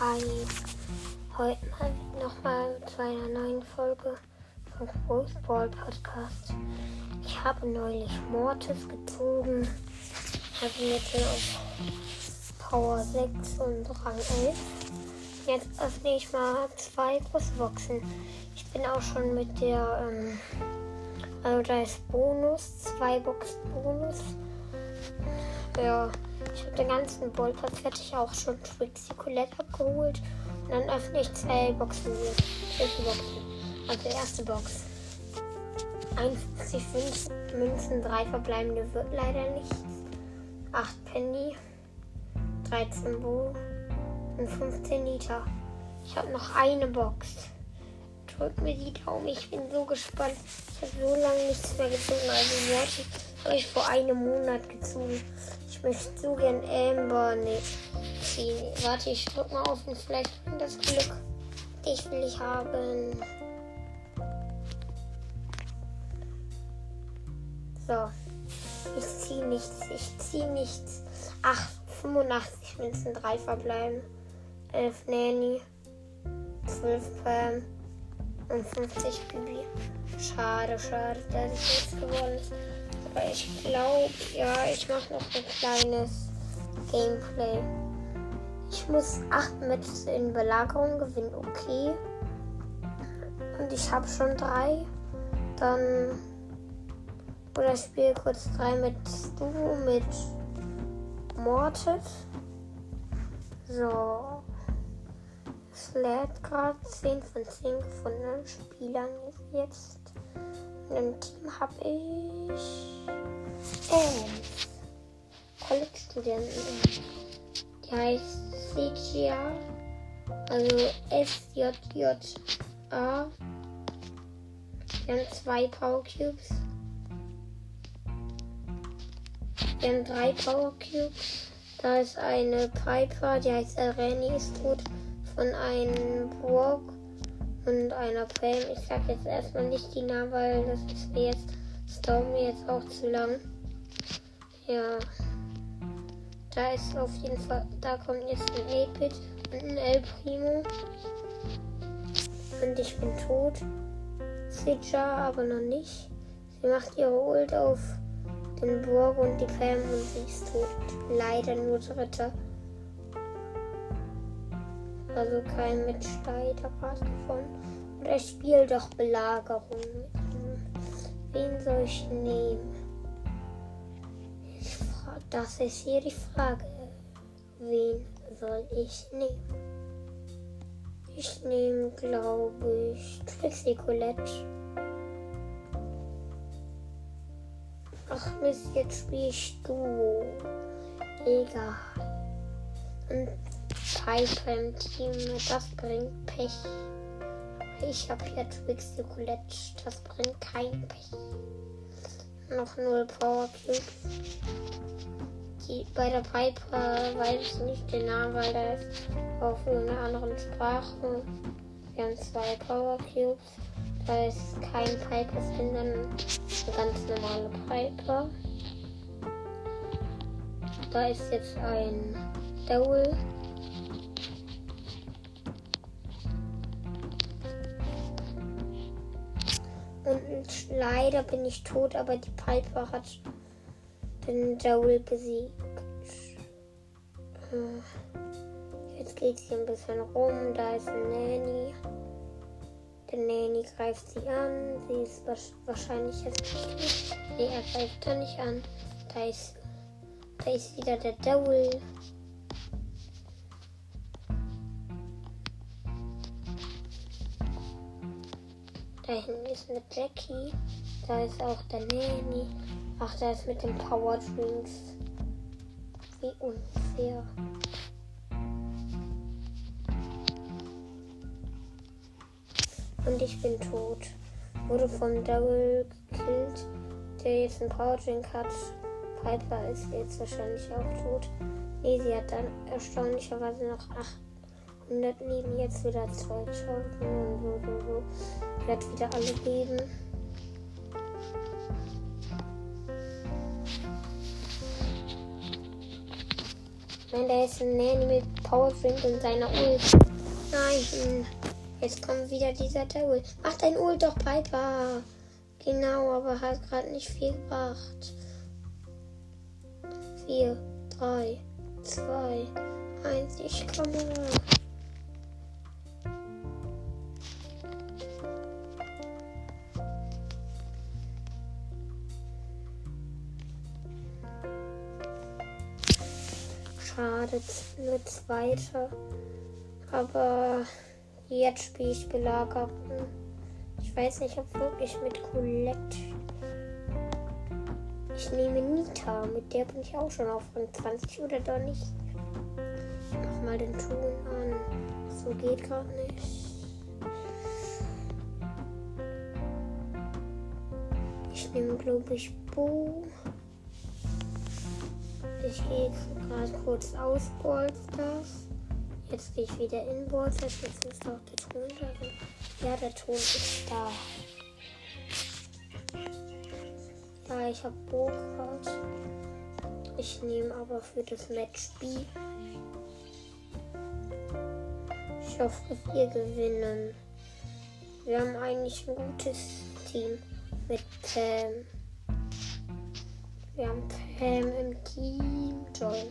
Hi, heute mal nochmal zu einer neuen Folge vom Ball Podcast. Ich habe neulich Mortis gezogen, ihn jetzt auf Power 6 und Rang 11. Jetzt öffne ich mal zwei Großboxen. Ich bin auch schon mit der, ähm, also da ist Bonus, zwei Box Bonus. Ja. Ich habe den ganzen Ballplatz fertig auch schon Trixie Colette abgeholt. Und dann öffne ich zwei Boxen. Boxen. Also erste Box. 51 Münzen, 3 verbleibende wird leider nichts. 8 Penny, 13 Bo und 15 Liter. Ich habe noch eine Box. Drück mir die Daumen, ich bin so gespannt. Ich habe so lange nichts mehr gezogen. Also Morty habe ich vor einem Monat gezogen. Ich möchte so gern Amber ziehen. Warte, ich drück mal auf und vielleicht bringt das Glück. Dich will ich haben. So. Ich ziehe nichts. Ich ziehe nichts. Ach, 85 Münzen, 3 verbleiben. 11 Nanny. 12 Pam. Und 50 Bibi. Schade, schade, dass ich nichts gewonnen ist. Aber ich glaube, ja, ich mache noch ein kleines Gameplay. Ich muss 8 Matches in Belagerung gewinnen, okay. Und ich habe schon drei. Dann. Oder ich spiele kurz drei mit Stu, mit Mortis. So. Es lädt gerade 10 von 10 gefundenen Spielern jetzt. In dem Team habe ich elf College-Studenten. Die heißt CGA, also SJJA. Wir haben zwei Power Cubes. Wir haben drei Power Cubes. Da ist eine Piper, die heißt Areni, ist. Von einem Burg und einer Pam. Ich sag jetzt erstmal nicht die Namen, weil das ist mir jetzt, das dauert mir jetzt auch zu lang. Ja. Da ist auf jeden Fall, da kommt jetzt ein 8-Bit und ein El Primo. Und ich bin tot. Sitcha aber noch nicht. Sie macht ihre Ult auf den Burg und die Pam und sie ist tot. Leider nur Dritter also kein Mitstreiter gerade gefunden. Oder spiele doch Belagerung. Wen soll ich nehmen? Das ist hier die Frage. Wen soll ich nehmen? Ich nehme, glaube ich, Trixie Colette. Ach Mist, jetzt spiele ich Duo. Egal. Und Piper im Team. Das bringt Pech. Ich habe hier Twixie Colette. Das bringt kein Pech. Noch null Power Cubes. Die, bei der Piper weiß ich nicht den Namen, weil da ist auf einer anderen Sprache. Wir haben zwei Power Cubes. Da ist kein Piper drin, dann eine ganz normale Piper. Da ist jetzt ein Dowell. Und leider bin ich tot, aber die Piper hat den Joel besiegt. Jetzt geht sie ein bisschen rum. Da ist eine Nanny. Der Nanny greift sie an. Sie ist wahrscheinlich jetzt nicht. Nee, er greift da nicht an. Da ist, da ist wieder der Joel. Da hinten ist eine Jackie. Da ist auch der Nanny. Ach, da ist mit den Power Drinks. Wie unfair. Und ich bin tot. Wurde von Daryl gekillt, der jetzt einen Power Drink hat. Piper ist jetzt wahrscheinlich auch tot. Nee, sie hat dann erstaunlicherweise noch 8 100 Leben, jetzt wieder 2000 und so, so, so. Werde wieder alle geben. Nein, da ist ein Nanny mit Powerfink und seiner Ult. Nein, jetzt kommt wieder dieser Terror. Mach dein Ult doch, Piper. Genau, aber hat gerade nicht viel gebracht. 4, 3, 2, 1, ich komme. Schade, nur zweiter. Aber jetzt spiele ich Belagerung. Ich weiß nicht, ob wirklich mit Colette. Ich nehme Nita, mit der bin ich auch schon auf Rang 20 oder doch nicht. Ich mach mal den Ton an. So geht gerade nicht. Ich nehme, glaube ich, Bo. Ich gehe jetzt gerade kurz aus Ballstars. Jetzt gehe ich wieder in Ballstars. Jetzt ist auch der Ton darin. Ja, der Ton ist da. Ja, ich habe Bograd. Ich nehme aber für das Match B. Ich hoffe, wir gewinnen. Wir haben eigentlich ein gutes Team mit Pam. Wir haben Pam im Team. Toll.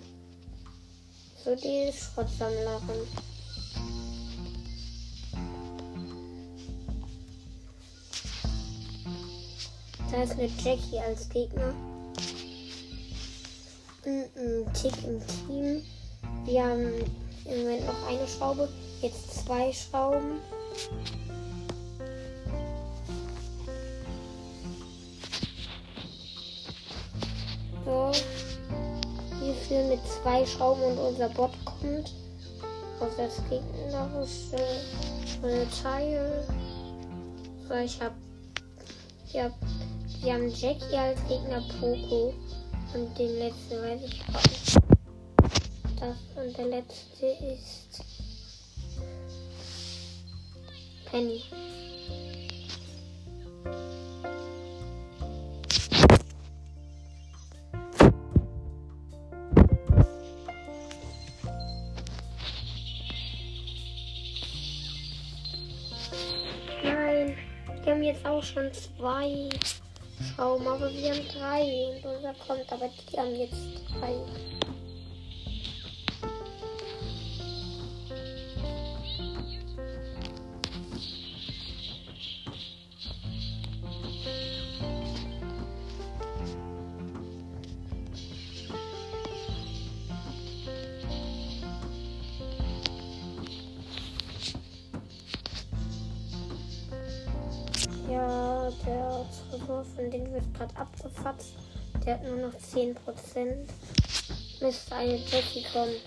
So die Schrottsammlerin. Da ist eine Jackie als Gegner. Ein, ein Tick im Team. Wir haben im Moment noch eine Schraube. Jetzt zwei Schrauben. So. Führen mit zwei Schrauben und unser Bot kommt. Aus das gegnerische Teil. So, ich hab. Ich hab wir haben Jackie als Gegner Poco. Und den letzten weiß ich gar nicht. Das und der letzte ist Penny. Jetzt auch schon zwei. Schrauben, aber wir haben drei und unser kommt, aber die haben jetzt drei. Von denen wird gerade abgefatzt. Der hat nur noch 10%. Bis eine Jackie kommt.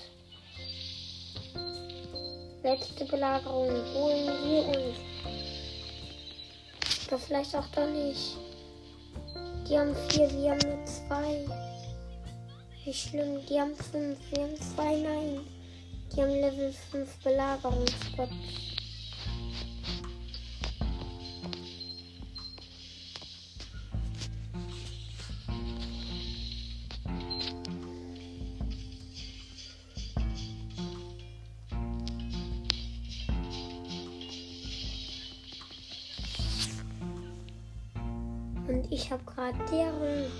Letzte Belagerung holen wir uns. Oder vielleicht auch doch nicht. Die haben vier, wir haben nur zwei. Wie schlimm, die haben fünf, wir haben zwei, nein. Die haben Level 5 Belagerungsbots. Ich habe gerade deren,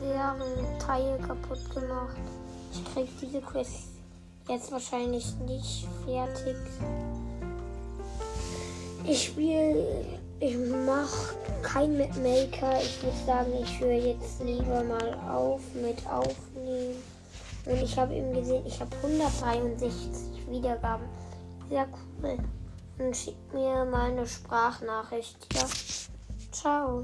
deren Teil kaputt gemacht. Ich krieg diese Quest jetzt wahrscheinlich nicht fertig. Ich spiele, ich mache kein Mitmaker. Ich würde sagen, ich höre jetzt lieber mal auf mit Aufnehmen. Und ich habe eben gesehen, ich habe 163 Wiedergaben. Sehr cool und schickt mir mal eine Sprachnachricht. Ja. Ciao.